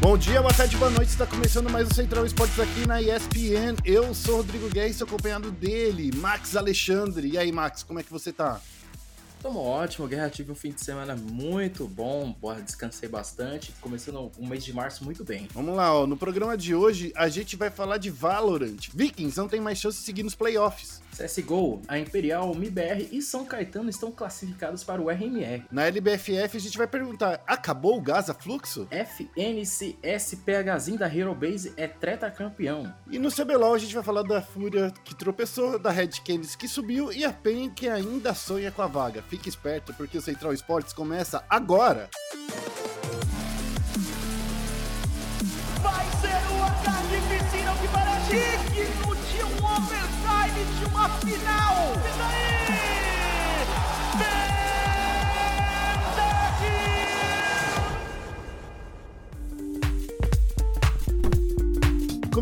Bom dia, boa tarde, boa noite. Está começando mais o Central Esportes aqui na ESPN. Eu sou Rodrigo Guerra e acompanhado dele, Max Alexandre. E aí, Max, como é que você tá? Tamo ótimo, Guerra. Tive um fim de semana muito bom, porra, descansei bastante. Começando o mês de março muito bem. Vamos lá, ó. No programa de hoje, a gente vai falar de Valorant. Vikings não tem mais chance de seguir nos playoffs. CSGO, a Imperial, o MIBR e São Caetano estão classificados para o RMR. Na LBFF a gente vai perguntar: acabou o Gaza Fluxo? FNC SPHzinho da Hero Base é treta campeão. E no CBLOL a gente vai falar da Fúria que tropeçou, da Red Canids que subiu e a PEN que ainda sonha com a vaga. Fique esperto porque o Central Esportes começa agora. Vai ser o ataque piscina que parece de de uma final. E daí?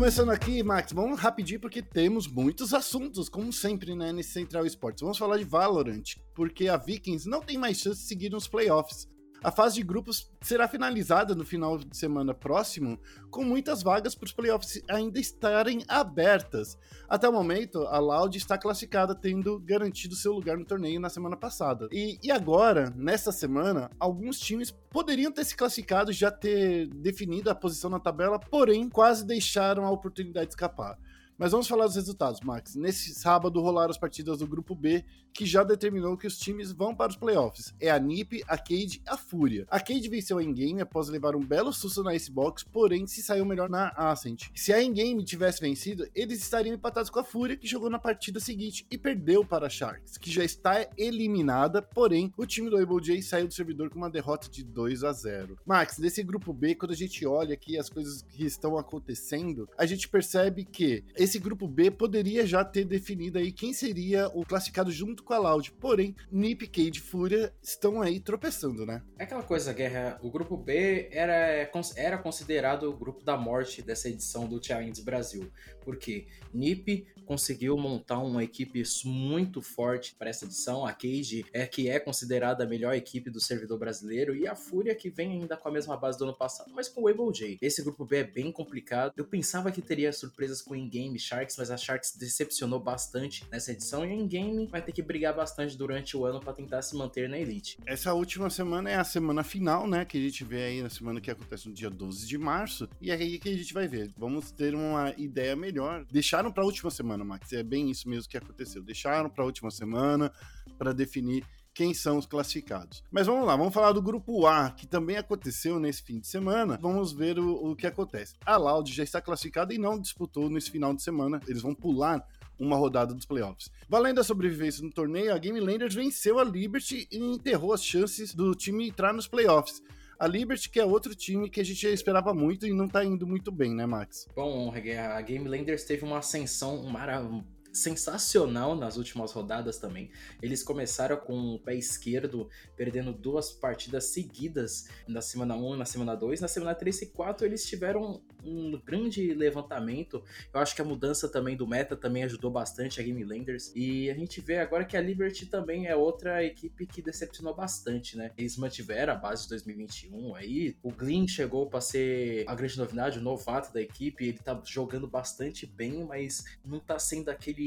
Começando aqui, Max, vamos rapidinho porque temos muitos assuntos, como sempre, né, nesse Central Esportes. Vamos falar de Valorant, porque a Vikings não tem mais chance de seguir nos playoffs. A fase de grupos será finalizada no final de semana próximo, com muitas vagas para os playoffs ainda estarem abertas. Até o momento, a Loud está classificada, tendo garantido seu lugar no torneio na semana passada. E, e agora, nesta semana, alguns times poderiam ter se classificado, já ter definido a posição na tabela, porém quase deixaram a oportunidade escapar. Mas vamos falar dos resultados, Max. Nesse sábado rolaram as partidas do grupo B, que já determinou que os times vão para os playoffs. É a NiP, a Cade e a Fúria. A Cade venceu a Endgame após levar um belo susto na Icebox, porém se saiu melhor na Ascent. Se a Endgame tivesse vencido, eles estariam empatados com a Fúria, que jogou na partida seguinte e perdeu para a Sharks, que já está eliminada, porém o time do Able J saiu do servidor com uma derrota de 2 a 0. Max, nesse grupo B, quando a gente olha aqui as coisas que estão acontecendo, a gente percebe que esse grupo B poderia já ter definido aí quem seria o classificado junto com a Loud. Porém, Nip, Cade e Fúria estão aí tropeçando, né? É aquela coisa, Guerra, o grupo B era, era considerado o grupo da morte dessa edição do Challenge Brasil. Porque Nip conseguiu montar uma equipe muito forte para essa edição. A Cage é que é considerada a melhor equipe do servidor brasileiro e a Fúria que vem ainda com a mesma base do ano passado, mas com o Able J. Esse grupo B é bem complicado. Eu pensava que teria surpresas com in-game Sharks, mas a Sharks decepcionou bastante nessa edição e a in-game vai ter que brigar bastante durante o ano para tentar se manter na elite. Essa última semana é a semana final, né, que a gente vê aí na semana que acontece no dia 12 de março, e é aí que a gente vai ver. Vamos ter uma ideia melhor. Deixaram para a última semana, Max, é bem isso mesmo que aconteceu. Deixaram para a última semana para definir quem são os classificados. Mas vamos lá, vamos falar do grupo A, que também aconteceu nesse fim de semana. Vamos ver o, o que acontece. A Loud já está classificada e não disputou nesse final de semana. Eles vão pular uma rodada dos playoffs. Valendo a sobrevivência no torneio, a Game Landers venceu a Liberty e enterrou as chances do time entrar nos playoffs. A Liberty, que é outro time que a gente esperava muito e não tá indo muito bem, né, Max? Bom, a Game Landers teve uma ascensão maravilhosa sensacional nas últimas rodadas também. Eles começaram com o pé esquerdo, perdendo duas partidas seguidas na semana 1 e na semana 2. Na semana 3 e 4 eles tiveram um grande levantamento. Eu acho que a mudança também do meta também ajudou bastante a Game Landers. E a gente vê agora que a Liberty também é outra equipe que decepcionou bastante, né? Eles mantiveram a base de 2021 aí. O Glyn chegou para ser a grande novidade, o novato da equipe. Ele tá jogando bastante bem, mas não tá sendo aquele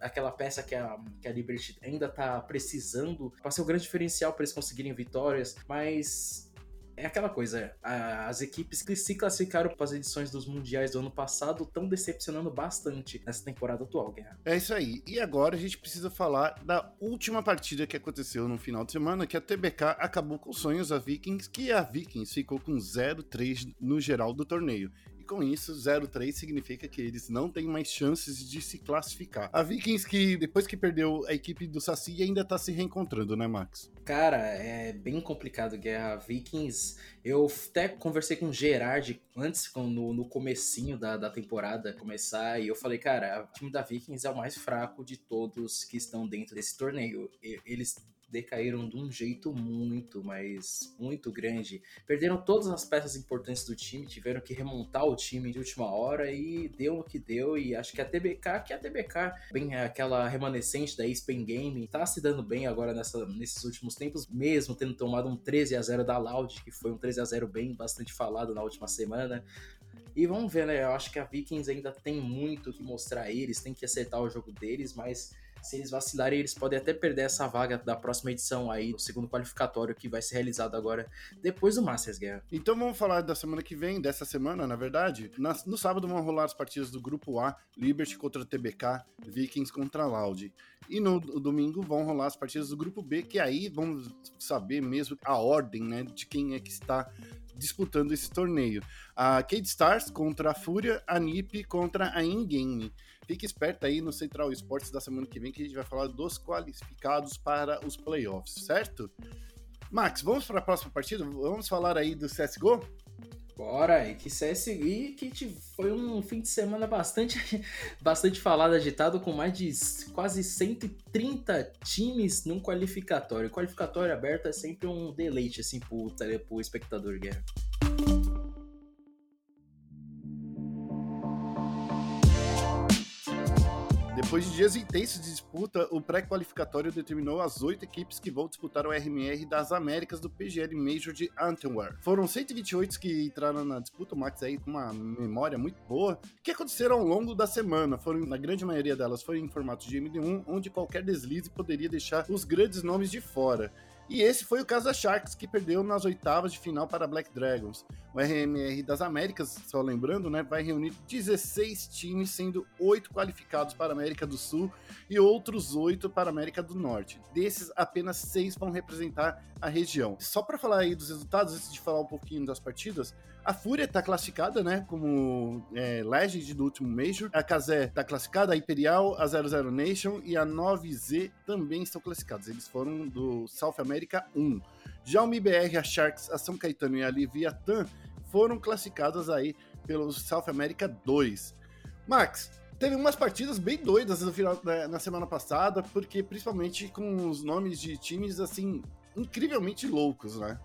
aquela peça que a, que a Liberty ainda tá precisando para ser o grande diferencial para eles conseguirem vitórias. Mas é aquela coisa, as equipes que se classificaram para as edições dos mundiais do ano passado estão decepcionando bastante nessa temporada atual, Guerra. É isso aí. E agora a gente precisa falar da última partida que aconteceu no final de semana, que a TBK acabou com os sonhos da Vikings, que a Vikings ficou com 0-3 no geral do torneio com isso, 0-3 significa que eles não têm mais chances de se classificar. A Vikings, que depois que perdeu a equipe do Saci, ainda tá se reencontrando, né, Max? Cara, é bem complicado, Guerra. Vikings, eu até conversei com o Gerard antes, no, no comecinho da, da temporada começar, e eu falei, cara, o time da Vikings é o mais fraco de todos que estão dentro desse torneio. Eles decaíram de um jeito muito, mas muito grande. Perderam todas as peças importantes do time, tiveram que remontar o time de última hora e deu o que deu. E acho que a TBK, que a TBK, bem aquela remanescente da Spain Game, tá se dando bem agora nessa, nesses últimos tempos, mesmo tendo tomado um 13 a 0 da Loud, que foi um 13 a 0 bem bastante falado na última semana. E vamos ver, né? Eu acho que a Vikings ainda tem muito que mostrar a eles, tem que acertar o jogo deles, mas se eles vacilarem, eles podem até perder essa vaga da próxima edição aí, do segundo qualificatório que vai ser realizado agora depois do Masters Guerra. Então vamos falar da semana que vem, dessa semana, na verdade. no sábado vão rolar as partidas do grupo A, Liberty contra TBK, Vikings contra Loud. E no domingo vão rolar as partidas do grupo B, que aí vamos saber mesmo a ordem, né, de quem é que está disputando esse torneio. A Cade Stars contra a Fúria, a NiP contra a InGame. Fique esperto aí no Central Esportes da semana que vem que a gente vai falar dos qualificados para os playoffs, certo? Max, vamos para a próxima partida? Vamos falar aí do CSGO? Bora, e que CSGO que foi um fim de semana bastante, bastante falado, agitado, com mais de quase 130 times num qualificatório. qualificatório aberto é sempre um deleite, assim, pro, pro espectador, Guerra. Depois de dias intensos de disputa, o pré-qualificatório determinou as oito equipes que vão disputar o RMR das Américas do PGL Major de Antwerp. Foram 128 que entraram na disputa, o Max aí com uma memória muito boa, que aconteceram ao longo da semana. Foram, na grande maioria delas, foi em formato de MD1, onde qualquer deslize poderia deixar os grandes nomes de fora. E esse foi o caso da Sharks, que perdeu nas oitavas de final para Black Dragons. O RMR das Américas, só lembrando, né, vai reunir 16 times, sendo 8 qualificados para a América do Sul e outros 8 para a América do Norte. Desses, apenas 6 vão representar a região. Só para falar aí dos resultados, antes de falar um pouquinho das partidas, a Fúria está classificada, né, como é, Legend do último Major. A Kazé está classificada, a Imperial, a 00 Nation e a 9Z também estão classificados. Eles foram do South America 1. Já o MIBR, a Sharks, a São Caetano e a Leviathan foram classificadas aí pelo South America 2. Max, teve umas partidas bem doidas no final, né, na semana passada, porque principalmente com os nomes de times assim incrivelmente loucos, né?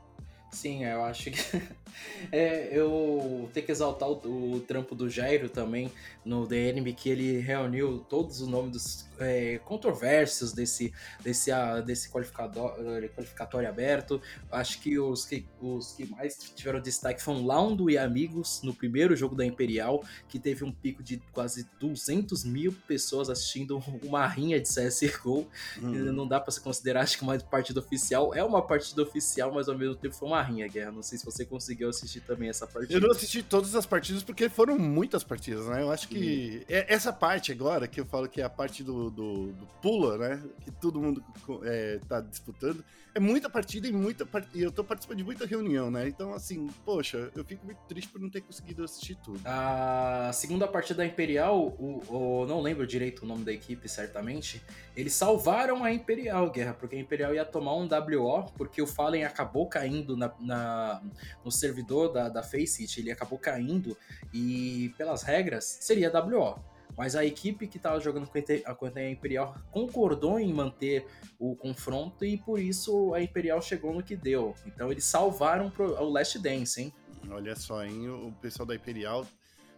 Sim, eu acho que. é, eu tenho que exaltar o, o, trampo do Jairo também no DNB, que ele reuniu todos os nomes dos é, controversos desse, desse, uh, desse qualificatório, qualificatório aberto. Acho que os, que os que mais tiveram destaque foram Laundo e Amigos no primeiro jogo da Imperial, que teve um pico de quase 200 mil pessoas assistindo uma rinha de CSGO. Hum. Não dá para se considerar, acho que uma partida oficial. É uma partida oficial, mas ao mesmo tempo foi uma rinha, Guerra. Não sei se você conseguiu assistir também essa partida. Eu não assisti todas as partidas porque foram muitas partidas, né? Eu acho que hum. essa parte agora, que eu falo que é a parte do, do, do pula, né? Que todo mundo é, tá disputando. É muita partida e muita part... e eu tô participando de muita reunião, né? Então, assim, poxa, eu fico muito triste por não ter conseguido assistir tudo. A segunda partida da Imperial, o, o, não lembro direito o nome da equipe, certamente. Eles salvaram a Imperial, Guerra, porque a Imperial ia tomar um WO, porque o Fallen acabou caindo na, na no servidor da, da Faceit, ele acabou caindo e, pelas regras, seria WO. Mas a equipe que estava jogando com a Imperial concordou em manter o confronto e por isso a Imperial chegou no que deu. Então eles salvaram o Last Dance, hein? Olha só, hein? O pessoal da Imperial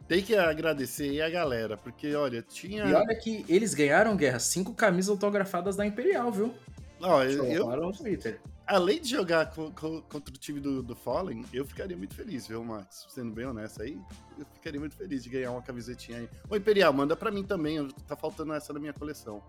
tem que agradecer aí a galera, porque olha, tinha. E olha que eles ganharam, Guerra, cinco camisas autografadas da Imperial, viu? Ó, eu, eu, no Twitter além de jogar co co contra o time do, do Fallen, eu ficaria muito feliz, viu, Max? Sendo bem honesto aí, eu ficaria muito feliz de ganhar uma camisetinha aí. Ô, Imperial, manda pra mim também, tá faltando essa na minha coleção.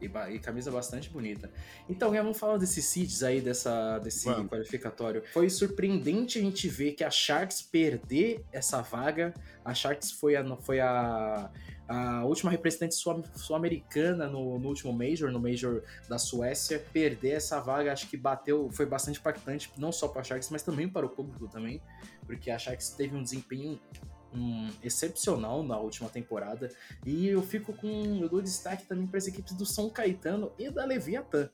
E, e, camisa bastante bonita. Então, vamos falar desses seeds aí, dessa, desse vamos. qualificatório. Foi surpreendente a gente ver que a Sharks perder essa vaga. A Sharks foi a, foi a a última representante sul-americana no, no, último Major, no Major da Suécia, perder essa vaga, acho que bateu, foi bastante impactante, não só para a Sharks, mas também para o público também, porque a Sharks teve um desempenho um, excepcional na última temporada, e eu fico com, eu dou destaque também para as equipes do São Caetano e da Leviathan.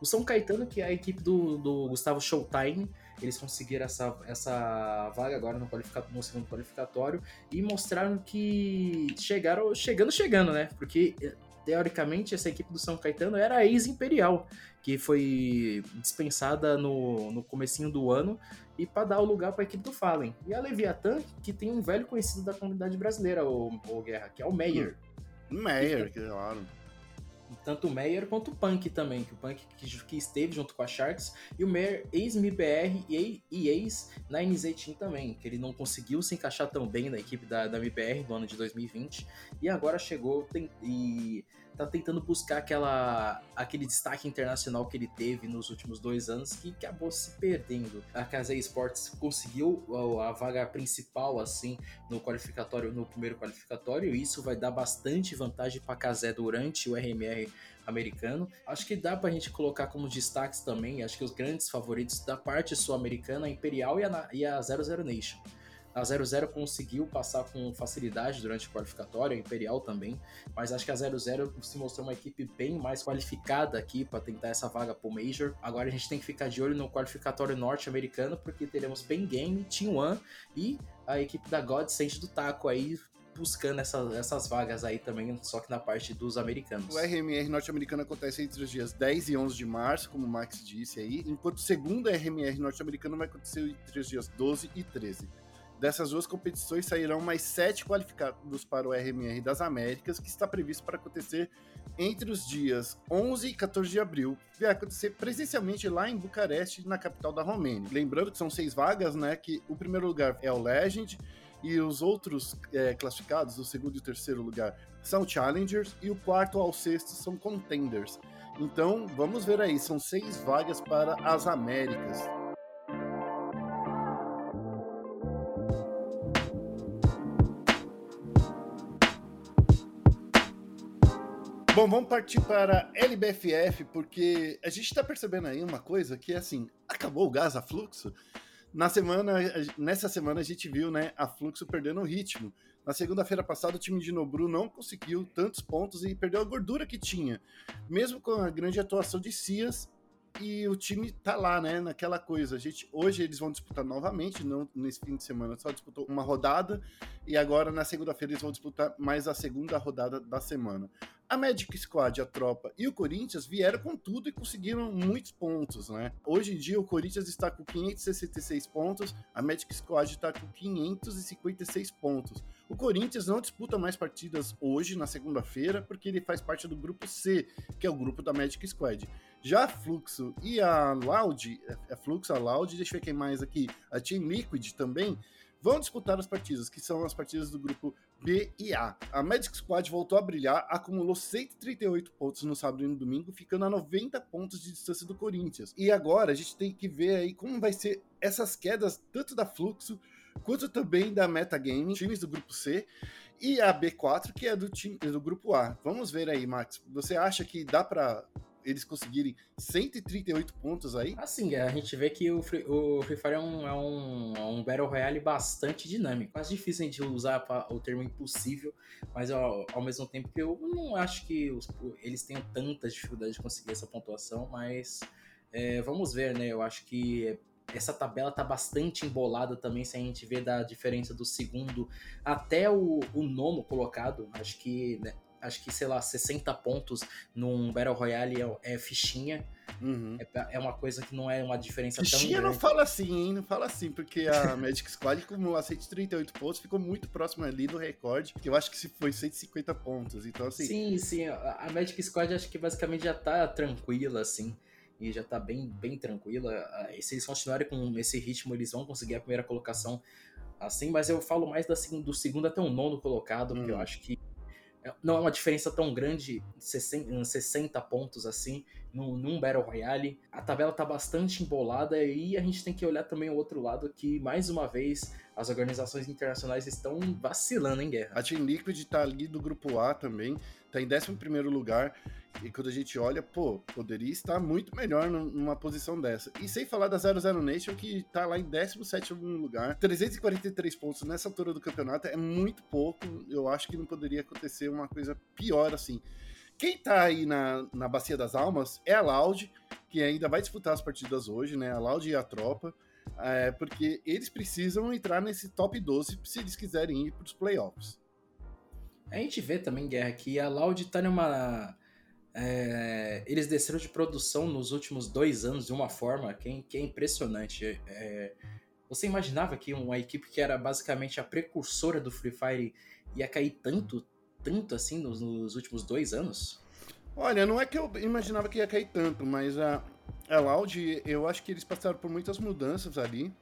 O São Caetano, que é a equipe do, do Gustavo Showtime, eles conseguiram essa, essa vaga agora no, no segundo qualificatório e mostraram que chegaram chegando, chegando, né? Porque teoricamente, essa equipe do São Caetano era a ex-Imperial, que foi dispensada no, no comecinho do ano e para dar o lugar para a equipe do Fallen. E a Leviathan, que tem um velho conhecido da comunidade brasileira, o, o Guerra, que é o Meyer. Hum. Meyer, claro tanto o Meyer quanto o Punk também, que o Punk que, que esteve junto com a Sharks, e o Meyer ex-MBR e, e ex-9Z Team também, que ele não conseguiu se encaixar tão bem na equipe da, da MBR no ano de 2020, e agora chegou tem, e tá tentando buscar aquela, aquele destaque internacional que ele teve nos últimos dois anos, que acabou se perdendo. A Casei Sports conseguiu a vaga principal, assim, no qualificatório, no primeiro qualificatório, e isso vai dar bastante vantagem para a Casé durante o RMR americano. Acho que dá pra gente colocar como destaques também, acho que os grandes favoritos da parte sul-americana, a Imperial e a, e a 00 Nation. A 00 conseguiu passar com facilidade durante o qualificatório, a Imperial também, mas acho que a 00 se mostrou uma equipe bem mais qualificada aqui para tentar essa vaga pro Major. Agora a gente tem que ficar de olho no qualificatório norte-americano, porque teremos Pen Game, Team One e a equipe da Godsend do Taco aí buscando essa, essas vagas aí também, só que na parte dos americanos. O RMR norte-americano acontece entre os dias 10 e 11 de março, como o Max disse aí, enquanto o segundo RMR norte-americano vai acontecer entre os dias 12 e 13. Dessas duas competições sairão mais sete qualificados para o RMR das Américas, que está previsto para acontecer entre os dias 11 e 14 de abril. Vai acontecer presencialmente lá em Bucareste, na capital da Romênia. Lembrando que são seis vagas, né? Que o primeiro lugar é o Legend e os outros é, classificados, o segundo e o terceiro lugar, são Challengers e o quarto ao sexto são Contenders. Então, vamos ver aí, são seis vagas para as Américas. Bom, vamos partir para LBFF, porque a gente está percebendo aí uma coisa que é assim, acabou o gás a fluxo. Na semana, nessa semana a gente viu, né, a fluxo perdendo o ritmo. Na segunda-feira passada o time de Nobru não conseguiu tantos pontos e perdeu a gordura que tinha. Mesmo com a grande atuação de Cias, e o time tá lá, né, naquela coisa. A gente, hoje eles vão disputar novamente, não nesse fim de semana, só disputou uma rodada e agora na segunda-feira eles vão disputar mais a segunda rodada da semana. A Magic Squad, a tropa e o Corinthians vieram com tudo e conseguiram muitos pontos, né? Hoje em dia o Corinthians está com 566 pontos, a Magic Squad está com 556 pontos. O Corinthians não disputa mais partidas hoje, na segunda-feira, porque ele faz parte do grupo C, que é o grupo da Magic Squad. Já a Fluxo e a Loud, a Fluxo, a Loud, deixa eu ver quem mais aqui, a Team Liquid também, vão disputar as partidas, que são as partidas do grupo B e A. A Magic Squad voltou a brilhar, acumulou 138 pontos no sábado e no domingo, ficando a 90 pontos de distância do Corinthians. E agora a gente tem que ver aí como vai ser essas quedas, tanto da Fluxo quanto também da Metagame, times do grupo C, e a B4, que é do time do grupo A. Vamos ver aí, Max. Você acha que dá para eles conseguirem 138 pontos aí. Assim, a gente vê que o Free, o Free Fire é um, é, um, é um Battle Royale bastante dinâmico. É difícil de usar o termo impossível, mas ao, ao mesmo tempo que eu não acho que os, eles tenham tanta dificuldade de conseguir essa pontuação, mas é, vamos ver, né? Eu acho que essa tabela tá bastante embolada também, se a gente vê da diferença do segundo até o, o nono colocado. Acho que né, acho que, sei lá, 60 pontos num Battle Royale é, é fichinha. Uhum. É, é, uma coisa que não é uma diferença fichinha tão grande. não fala assim, hein? Não fala assim, porque a Magic Squad acumulou 138 pontos, ficou muito próximo ali do recorde, que eu acho que se foi 150 pontos. Então, assim. Sim, sim. A Magic Squad acho que basicamente já tá tranquila, assim. E já tá bem, bem tranquila. E se eles continuarem com esse ritmo, eles vão conseguir a primeira colocação assim, mas eu falo mais da, do segundo até o nono colocado, porque eu hum. acho que não é uma diferença tão grande, 60, 60 pontos assim, num, Battle Royale. A tabela tá bastante embolada e a gente tem que olhar também o outro lado que, mais uma vez, as organizações internacionais estão vacilando em guerra. A Team Liquid tá ali do grupo A também, tá em 11 lugar. E quando a gente olha, pô, poderia estar muito melhor numa posição dessa. E sem falar da 00 Nation, que tá lá em 17 lugar. 343 pontos nessa altura do campeonato é muito pouco. Eu acho que não poderia acontecer uma coisa pior assim. Quem tá aí na, na Bacia das Almas é a Loud, que ainda vai disputar as partidas hoje, né? A Loud e a Tropa. É, porque eles precisam entrar nesse top 12 se eles quiserem ir para os playoffs. A gente vê também, Guerra, que a Loud tá numa. É, eles desceram de produção nos últimos dois anos de uma forma que, que é impressionante. É, você imaginava que uma equipe que era basicamente a precursora do Free Fire ia cair tanto, tanto assim nos, nos últimos dois anos? Olha, não é que eu imaginava que ia cair tanto, mas a, a Loud, eu acho que eles passaram por muitas mudanças ali.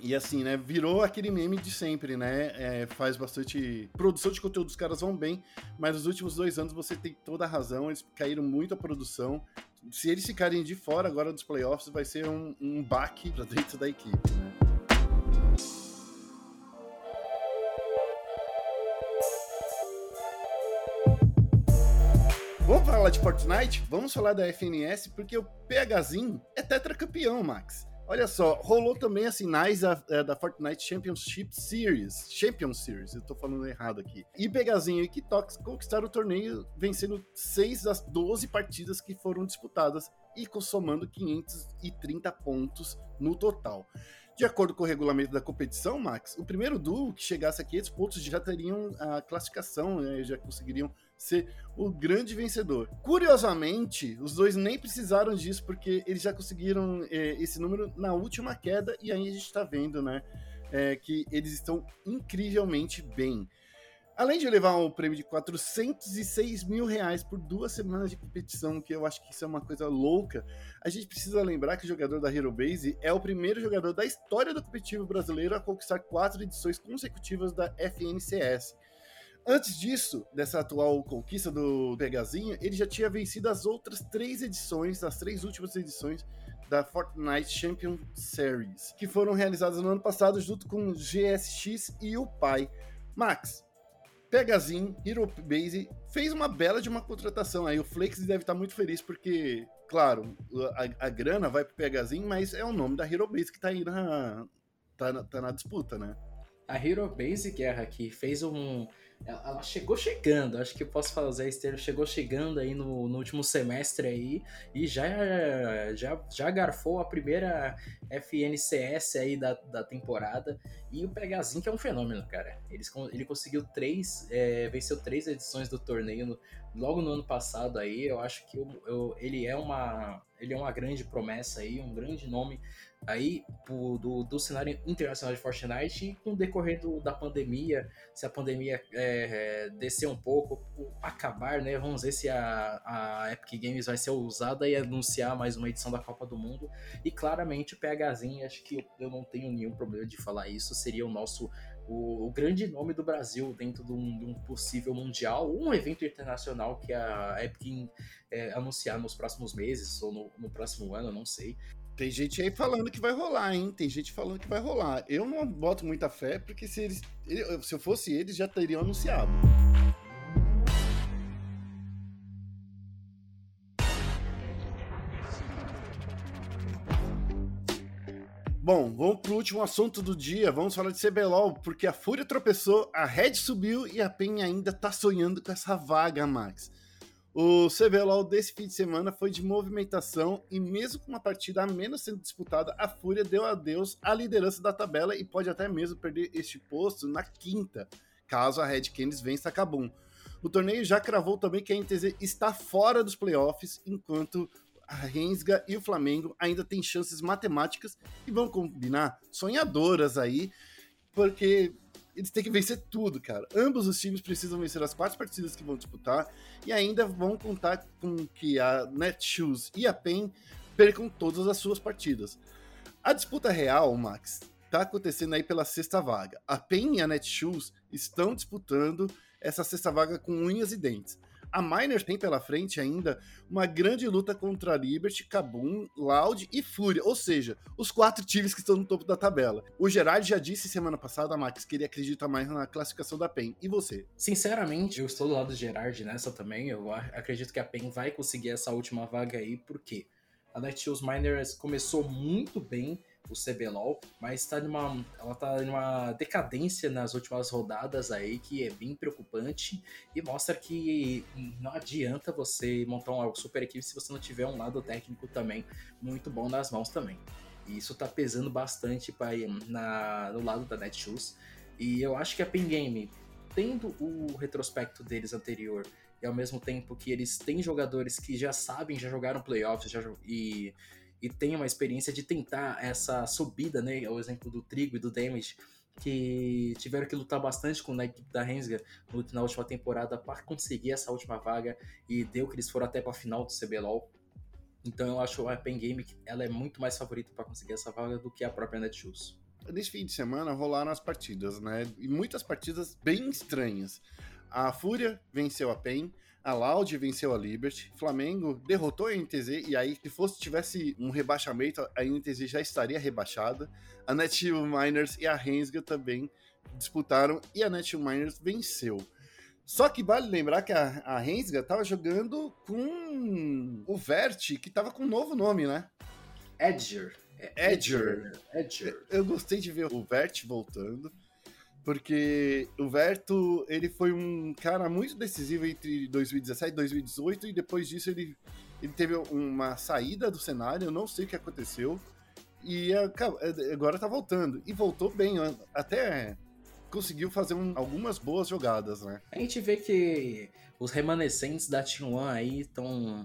E assim, né, virou aquele meme de sempre, né? É, faz bastante. Produção de conteúdo dos caras vão bem, mas nos últimos dois anos você tem toda a razão, eles caíram muito a produção. Se eles ficarem de fora agora dos playoffs, vai ser um, um baque pra dentro da equipe, né? Vamos falar de Fortnite? Vamos falar da FNS, porque o PHzinho é tetracampeão, Max. Olha só, rolou também as finais da, é, da Fortnite Championship Series. Champion Series, eu tô falando errado aqui. E Pegazinho e Kitox conquistaram o torneio, vencendo 6 das 12 partidas que foram disputadas e somando 530 pontos no total. De acordo com o regulamento da competição, Max, o primeiro duo que chegasse a 500 pontos já teriam a classificação, né, já conseguiriam ser o grande vencedor. Curiosamente, os dois nem precisaram disso, porque eles já conseguiram é, esse número na última queda, e aí a gente está vendo, né, é, que eles estão incrivelmente bem. Além de levar um prêmio de 406 mil reais por duas semanas de competição, que eu acho que isso é uma coisa louca, a gente precisa lembrar que o jogador da Hero Base é o primeiro jogador da história do competitivo brasileiro a conquistar quatro edições consecutivas da FNCS. Antes disso, dessa atual conquista do Pegazinho, ele já tinha vencido as outras três edições, as três últimas edições da Fortnite Champion Series, que foram realizadas no ano passado junto com GSX e o Pai. Max, Pegazinho, Hero Base, fez uma bela de uma contratação aí. O Flex deve estar muito feliz porque, claro, a, a grana vai pro Pegazinho, mas é o nome da Hero Base que tá aí na, tá, tá na disputa, né? A Hero Base Guerra que fez um ela chegou chegando, acho que eu posso fazer esse termo, chegou chegando aí no, no, último semestre aí e já, já, já garfou a primeira FNCS aí da, da temporada e o Pegazinho que é um fenômeno, cara. Ele, ele conseguiu três, é, venceu três edições do torneio no, logo no ano passado aí, eu acho que eu, eu, ele é uma ele é uma grande promessa aí, um grande nome aí do, do, do cenário internacional de Fortnite e com o decorrer do, da pandemia, se a pandemia é, é, descer um pouco, acabar, né? Vamos ver se a, a Epic Games vai ser usada e anunciar mais uma edição da Copa do Mundo. E claramente o PHzinho, acho que eu, eu não tenho nenhum problema de falar isso, seria o nosso o, o, grande nome do Brasil dentro de um, de um, possível mundial, um evento internacional que a Epic é, anunciar nos próximos meses ou no, no próximo ano, não sei. Tem gente aí falando que vai rolar, hein? Tem gente falando que vai rolar. Eu não boto muita fé, porque se eles. Se eu fosse eles, já teriam anunciado. Bom, vamos pro último assunto do dia. Vamos falar de CBLOL, porque a Fúria tropeçou, a Red subiu e a PEN ainda tá sonhando com essa vaga, Max. O CBLOL desse fim de semana foi de movimentação e mesmo com uma partida a menos sendo disputada, a Fúria deu adeus à liderança da tabela e pode até mesmo perder este posto na quinta, caso a Red Canids vença a Kabum. O torneio já cravou também que a NTZ está fora dos playoffs, enquanto a Rensga e o Flamengo ainda têm chances matemáticas e vão combinar sonhadoras aí, porque eles têm que vencer tudo, cara. Ambos os times precisam vencer as quatro partidas que vão disputar e ainda vão contar com que a Netshoes e a PEN percam todas as suas partidas. A disputa real, Max, tá acontecendo aí pela sexta vaga. A PEN e a Netshoes estão disputando essa sexta vaga com unhas e dentes. A Miners tem pela frente ainda uma grande luta contra a Liberty, Kabum, Loud e Fúria, ou seja, os quatro times que estão no topo da tabela. O Gerard já disse semana passada, Max, que ele acredita mais na classificação da PEN. E você? Sinceramente, eu estou do lado do Gerard nessa também. Eu acredito que a PEN vai conseguir essa última vaga aí, porque a Netshoes Miners começou muito bem o CBLOL, mas tá numa, ela tá numa decadência nas últimas rodadas aí que é bem preocupante e mostra que não adianta você montar uma super equipe se você não tiver um lado técnico também muito bom nas mãos também. E isso tá pesando bastante pra, na, no lado da Netshoes. E eu acho que a Pen Game tendo o retrospecto deles anterior e ao mesmo tempo que eles têm jogadores que já sabem, já jogaram playoffs já, e, e têm uma experiência de tentar essa subida, né? O exemplo do Trigo e do Damage, que tiveram que lutar bastante com a equipe da Rensga na última temporada para conseguir essa última vaga e deu que eles foram até para a final do CBLOL. Então eu acho a Pen Game ela é muito mais favorita para conseguir essa vaga do que a própria Netshoes. Nesse fim de semana rolaram as partidas, né? E muitas partidas bem estranhas. A Fúria venceu a PEN, a Loud venceu a Liberty, Flamengo derrotou a NTZ, e aí, se fosse tivesse um rebaixamento, a NTZ já estaria rebaixada. A Netil Miners e a Rensga também disputaram, e a Netil Miners venceu. Só que vale lembrar que a, a Rensga tava jogando com o Vert, que tava com um novo nome, né? Edger. Edger. Edger. Eu gostei de ver o Vert voltando porque o Verto ele foi um cara muito decisivo entre 2017 e 2018 e depois disso ele, ele teve uma saída do cenário, eu não sei o que aconteceu e agora tá voltando e voltou bem, até conseguiu fazer um, algumas boas jogadas, né? A gente vê que os remanescentes da T1 aí estão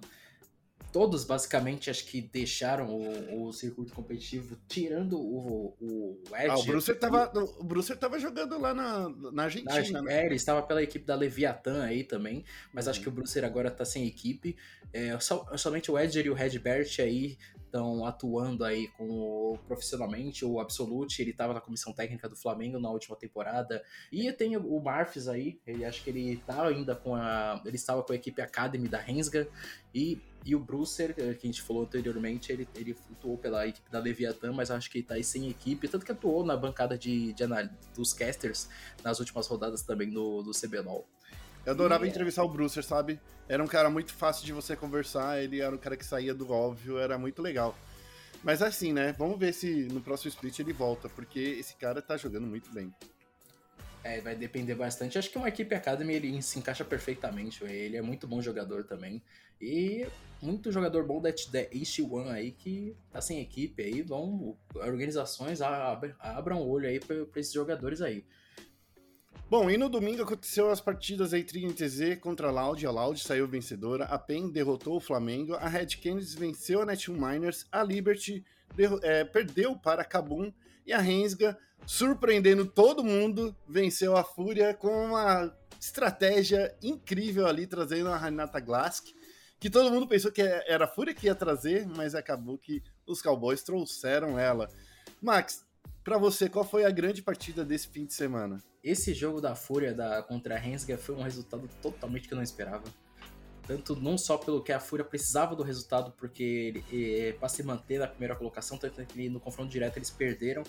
todos basicamente acho que deixaram o, o circuito competitivo, tirando o, o Edge. Ah, o Brucer tava, o Brucer tava jogando lá na, na Argentina, na, né? É, ele estava pela equipe da Leviathan aí também, mas uhum. acho que o Brucer agora tá sem equipe. É, só, somente o Edger e o Redbert aí estão atuando aí com o, profissionalmente, o Absolute, ele estava na comissão técnica do Flamengo na última temporada. E tem o Marfis aí, ele acho que ele tá ainda com a. Ele estava com a equipe Academy da Rensga. E, e o Brucer, que a gente falou anteriormente, ele, ele atuou pela equipe da Leviathan, mas acho que ele tá aí sem equipe, tanto que atuou na bancada de, de dos casters nas últimas rodadas também do, do CBLOL. Eu adorava yeah. entrevistar o Brucer, sabe? Era um cara muito fácil de você conversar, ele era um cara que saía do óbvio, era muito legal. Mas assim, né? Vamos ver se no próximo split ele volta, porque esse cara tá jogando muito bem. É, vai depender bastante. Acho que uma equipe Academy ele se encaixa perfeitamente. Ele é muito bom jogador também. E muito jogador bom da, East One aí que tá sem equipe aí. Vão, organizações abram, o olho aí para esses jogadores aí. Bom, e no domingo aconteceu as partidas entre NTZ contra a Loud. A Loud saiu vencedora, a PEN derrotou o Flamengo, a Red Canids venceu a Net Miners, a Liberty é, perdeu para a Kabum e a Rensga, surpreendendo todo mundo, venceu a Fúria com uma estratégia incrível ali, trazendo a Renata Glask, que todo mundo pensou que era a Fúria que ia trazer, mas acabou que os Cowboys trouxeram ela. Max, para você, qual foi a grande partida desse fim de semana? Esse jogo da Fúria da, contra a Rensga foi um resultado totalmente que eu não esperava. Tanto não só pelo que a Fúria precisava do resultado, porque é, para se manter na primeira colocação, tanto que no confronto direto eles perderam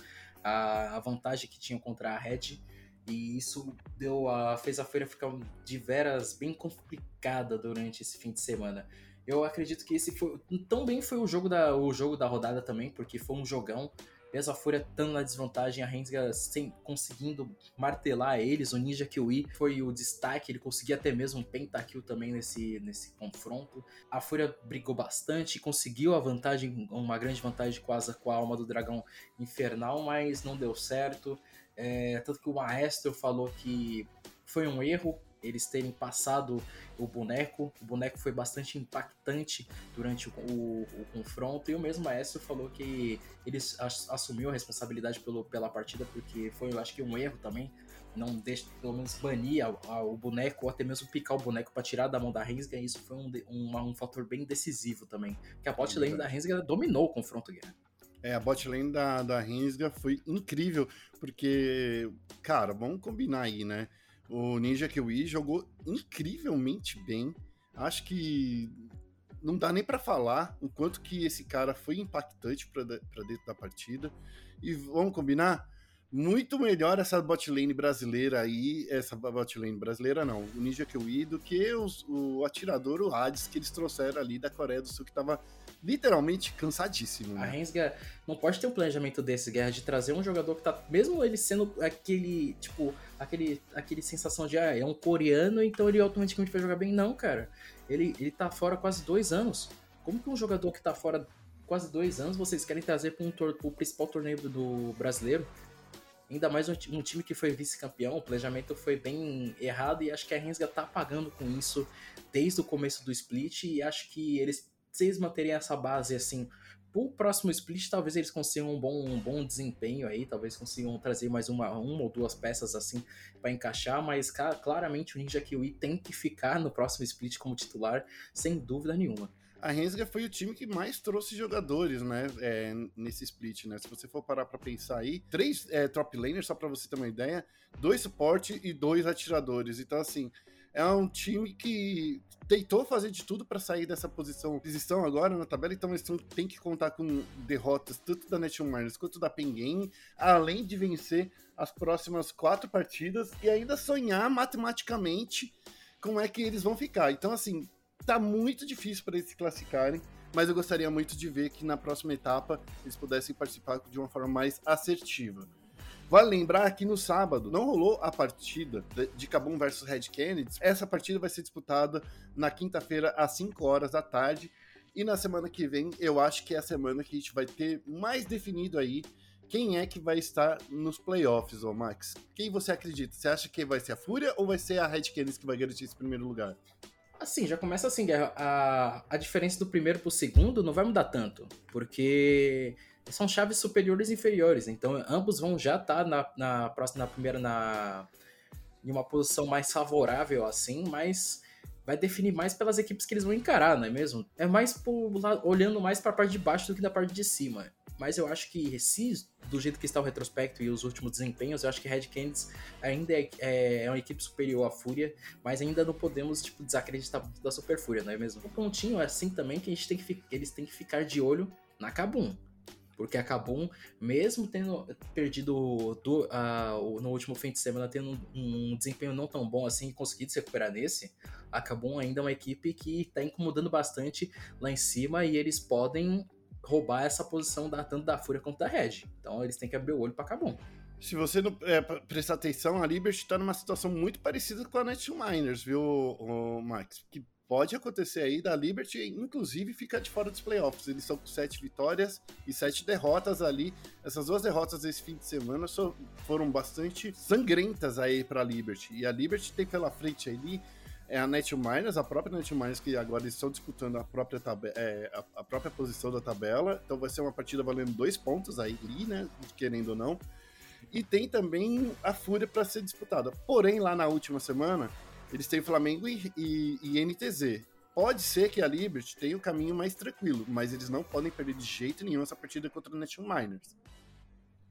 a, a vantagem que tinham contra a Red. E isso deu a, fez a Fúria ficar de veras bem complicada durante esse fim de semana. Eu acredito que esse foi. Também foi o jogo da, o jogo da rodada também, porque foi um jogão mesmo a Fúria estando na desvantagem, a Rensga sem, conseguindo martelar eles. O Ninja Kiwi foi o destaque, ele conseguia até mesmo um pentakill também nesse, nesse confronto. A Fúria brigou bastante, conseguiu a vantagem, uma grande vantagem quase com a alma do dragão infernal, mas não deu certo. É, tanto que o Maestro falou que foi um erro eles terem passado o boneco. O boneco foi bastante impactante durante o, o, o confronto. E o mesmo maestro falou que ele assumiu a responsabilidade pelo, pela partida, porque foi, eu acho que, um erro também. Não deixa, pelo menos, banir a, a, o boneco, ou até mesmo picar o boneco para tirar da mão da Rensga. E isso foi um, um, um fator bem decisivo também. Que a bot lane da Rensga dominou o confronto guerra. É, a bot lane da, da Rensga foi incrível, porque, cara, vamos combinar aí, né? O Ninja Kiwi jogou incrivelmente bem. Acho que não dá nem para falar o quanto que esse cara foi impactante para dentro da partida. E vamos combinar? Muito melhor essa bot lane brasileira aí, essa bot lane brasileira não, o Ninja Kiwi, do que os, o atirador, o Hades, que eles trouxeram ali da Coreia do Sul, que tava literalmente cansadíssimo. Né? A Rensga não pode ter um planejamento desse, Guerra, de trazer um jogador que tá. Mesmo ele sendo aquele, tipo, aquele, aquele sensação de, ah, é um coreano, então ele automaticamente vai jogar bem. Não, cara. Ele, ele tá fora quase dois anos. Como que um jogador que tá fora quase dois anos vocês querem trazer para um pro principal torneio do brasileiro? Ainda mais um, um time que foi vice-campeão, o planejamento foi bem errado e acho que a Rensga tá pagando com isso desde o começo do split e acho que eles, eles manterem essa base assim pro próximo split, talvez eles consigam um bom, um bom desempenho aí, talvez consigam trazer mais uma, uma ou duas peças assim para encaixar, mas claramente o Ninja Kiwi tem que ficar no próximo split como titular, sem dúvida nenhuma. A Rensga foi o time que mais trouxe jogadores, né, é, nesse split, né? Se você for parar para pensar aí, três é, top laners, só para você ter uma ideia, dois suporte e dois atiradores. Então, assim, é um time que tentou fazer de tudo para sair dessa posição. Eles estão agora na tabela, então eles têm que contar com derrotas tanto da Nation Miners quanto da Penguin, além de vencer as próximas quatro partidas e ainda sonhar matematicamente como é que eles vão ficar. Então, assim, tá muito difícil para eles se classificarem. Mas eu gostaria muito de ver que na próxima etapa eles pudessem participar de uma forma mais assertiva. Vale lembrar que no sábado não rolou a partida de Cabum versus Red Kennedy. Essa partida vai ser disputada na quinta-feira às 5 horas da tarde. E na semana que vem, eu acho que é a semana que a gente vai ter mais definido aí quem é que vai estar nos playoffs, ô Max. Quem você acredita? Você acha que vai ser a Fúria ou vai ser a Red Kennedy que vai garantir esse primeiro lugar? Assim, já começa assim, a, a diferença do primeiro pro segundo não vai mudar tanto, porque são chaves superiores e inferiores. Então, ambos vão já estar tá na, na próxima, na primeira, na, em uma posição mais favorável, assim, mas vai definir mais pelas equipes que eles vão encarar, não é mesmo? É mais por, olhando mais para a parte de baixo do que da parte de cima. Mas eu acho que se do jeito que está o retrospecto e os últimos desempenhos, eu acho que Red Candies ainda é, é, é, uma equipe superior à Fúria, mas ainda não podemos tipo, desacreditar da Super Fúria, não é mesmo? O pontinho é assim também que a gente tem que eles têm que ficar de olho na Kabum. Porque a Kabum, mesmo tendo perdido do, uh, no último fim de semana, tendo um, um, desempenho não tão bom assim conseguido se recuperar nesse, a Kabum ainda é uma equipe que está incomodando bastante lá em cima e eles podem roubar essa posição da, tanto da Fúria quanto da Red. Então eles têm que abrir o olho para Kabum. Se você não é, prestar atenção, a Liberty está numa situação muito parecida com a Miners, viu, Max? Que pode acontecer aí da Liberty, inclusive, ficar de fora dos playoffs. Eles são com sete vitórias e sete derrotas ali. Essas duas derrotas esse fim de semana foram bastante sangrentas aí para a Liberty. E a Liberty tem pela frente ali é a Miners, a própria Miners que agora estão disputando a própria, é, a, a, própria posição da tabela. Então vai ser uma partida valendo dois pontos aí, né? Querendo ou não. E tem também a Fúria para ser disputada. Porém, lá na última semana, eles têm Flamengo e, e, e NTZ. Pode ser que a Liberty tenha o um caminho mais tranquilo, mas eles não podem perder de jeito nenhum essa partida contra o Nation Miners.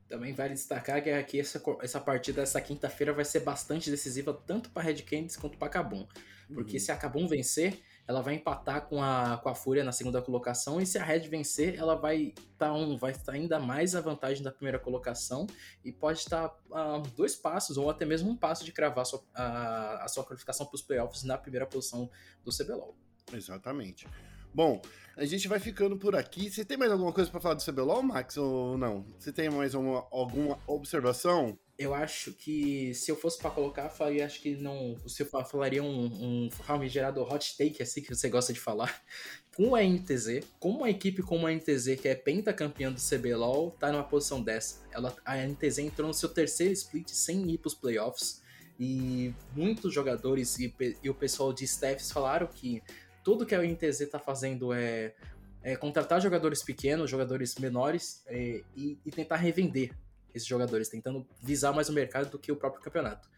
Também vale destacar que aqui essa, essa partida essa quinta-feira vai ser bastante decisiva tanto para Red Candies quanto para Cabum. Porque uhum. se a Cabum vencer, ela vai empatar com a, com a Fúria na segunda colocação, e se a Red vencer, ela vai tá um, vai estar ainda mais à vantagem da primeira colocação e pode estar uh, dois passos, ou até mesmo um passo de cravar a sua, a, a sua qualificação para os playoffs na primeira posição do CBLOL. Exatamente. Bom, a gente vai ficando por aqui. Você tem mais alguma coisa para falar do CBLOL, Max, ou não? Você tem mais uma, alguma observação? Eu acho que se eu fosse para colocar, faria, acho que não. Você falaria um, um gerado hot take, assim que você gosta de falar. Com a NTZ, como uma equipe como a NTZ, que é pentacampeã do CBLOL, tá numa posição dessa. Ela, a NTZ entrou no seu terceiro split sem ir pros playoffs. E muitos jogadores e, e o pessoal de staffs falaram que tudo que a NTZ tá fazendo é, é contratar jogadores pequenos, jogadores menores é, e, e tentar revender esses jogadores, tentando visar mais o mercado do que o próprio campeonato.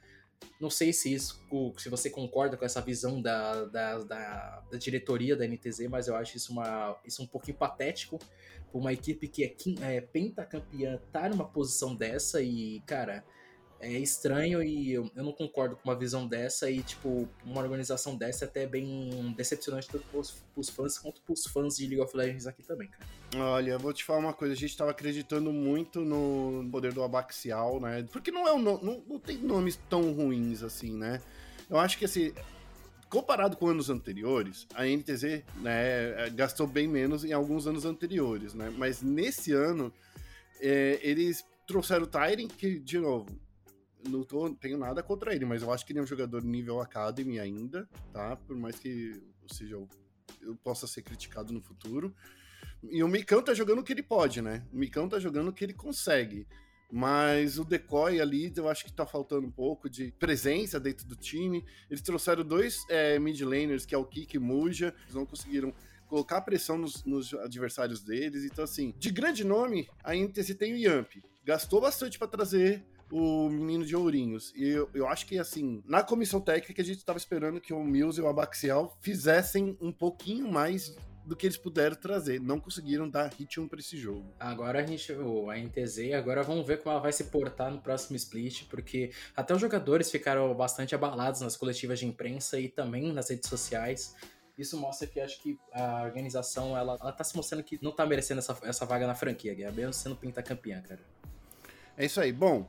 Não sei se isso, se você concorda com essa visão da, da, da, da diretoria da NTZ, mas eu acho isso, uma, isso um pouquinho patético para uma equipe que é, é pentacampeã estar tá numa posição dessa e, cara, é estranho e eu, eu, não concordo com uma visão dessa e, tipo, uma organização dessa é até bem decepcionante tanto pros, pros fãs quanto pros fãs de League of Legends aqui também, cara. Olha, vou te falar uma coisa, a gente tava acreditando muito no poder do Abaxial, né? Porque não é um não, não tem nomes tão ruins assim, né? Eu acho que assim, comparado com anos anteriores, a NTZ né, gastou bem menos em alguns anos anteriores, né? Mas nesse ano, é, eles trouxeram o Tyrant, que, de novo, não tô, tenho nada contra ele, mas eu acho que ele é um jogador nível Academy ainda, tá? Por mais que, ou seja, eu, eu possa ser criticado no futuro. E o Micão tá jogando o que ele pode, né? O Micão tá jogando o que ele consegue. mas o decoy ali eu acho que tá faltando um pouco de presença dentro do time. Eles trouxeram dois é, mid laners, que é o Kik e Muja, eles não conseguiram colocar pressão nos, nos, adversários deles. Então, assim, de grande nome, a NTZ tem o Yamp. Gastou bastante para trazer o menino de Ourinhos. E eu, eu acho que, assim, na comissão técnica, a gente estava esperando que o Mills e o Abaxial fizessem um pouquinho mais do que eles puderam trazer. Não conseguiram dar ritmo para esse jogo. Agora a gente, a NTZ, agora vamos ver como ela vai se portar no próximo split, porque até os jogadores ficaram bastante abalados nas coletivas de imprensa e também nas redes sociais. Isso mostra que acho que a organização ela, ela tá se mostrando que não tá merecendo essa, essa vaga na franquia, Guerra, mesmo sendo pentacampeã, cara. É isso aí. Bom,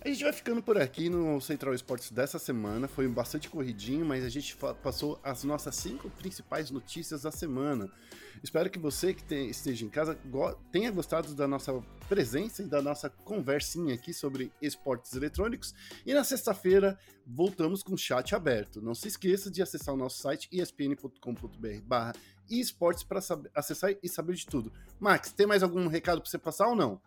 a gente vai ficando por aqui no Central Esportes dessa semana. Foi bastante corridinho, mas a gente passou as nossas cinco principais notícias da semana. Espero que você que esteja em casa tenha gostado da nossa presença e da nossa conversinha aqui sobre esportes eletrônicos. E na sexta-feira voltamos com o chat aberto. Não se esqueça de acessar o nosso site espn.com.br esportes para acessar e saber de tudo. Max, tem mais algum recado para você passar ou não?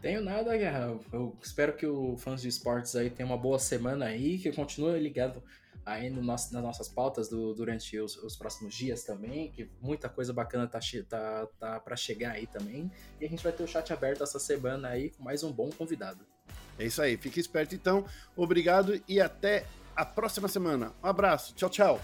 Tenho nada, Guerra. Eu espero que os fãs de esportes aí tenham uma boa semana aí, que continue ligado aí no nosso, nas nossas pautas do, durante os, os, próximos dias também, que muita coisa bacana tá, tá, tá para chegar aí também. E a gente vai ter o chat aberto essa semana aí com mais um bom convidado. É isso aí, fique esperto então. Obrigado e até a próxima semana. Um abraço, tchau, tchau.